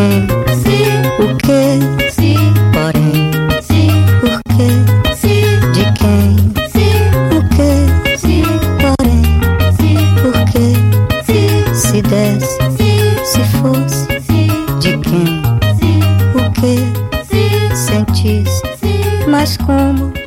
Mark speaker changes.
Speaker 1: quem, se, o que, se, porém, se, por que, se, de quem, se, o que, se, porém, se, por que, se, se desse, se, se fosse, se, de quem, se, o que, se, sentisse, mas como.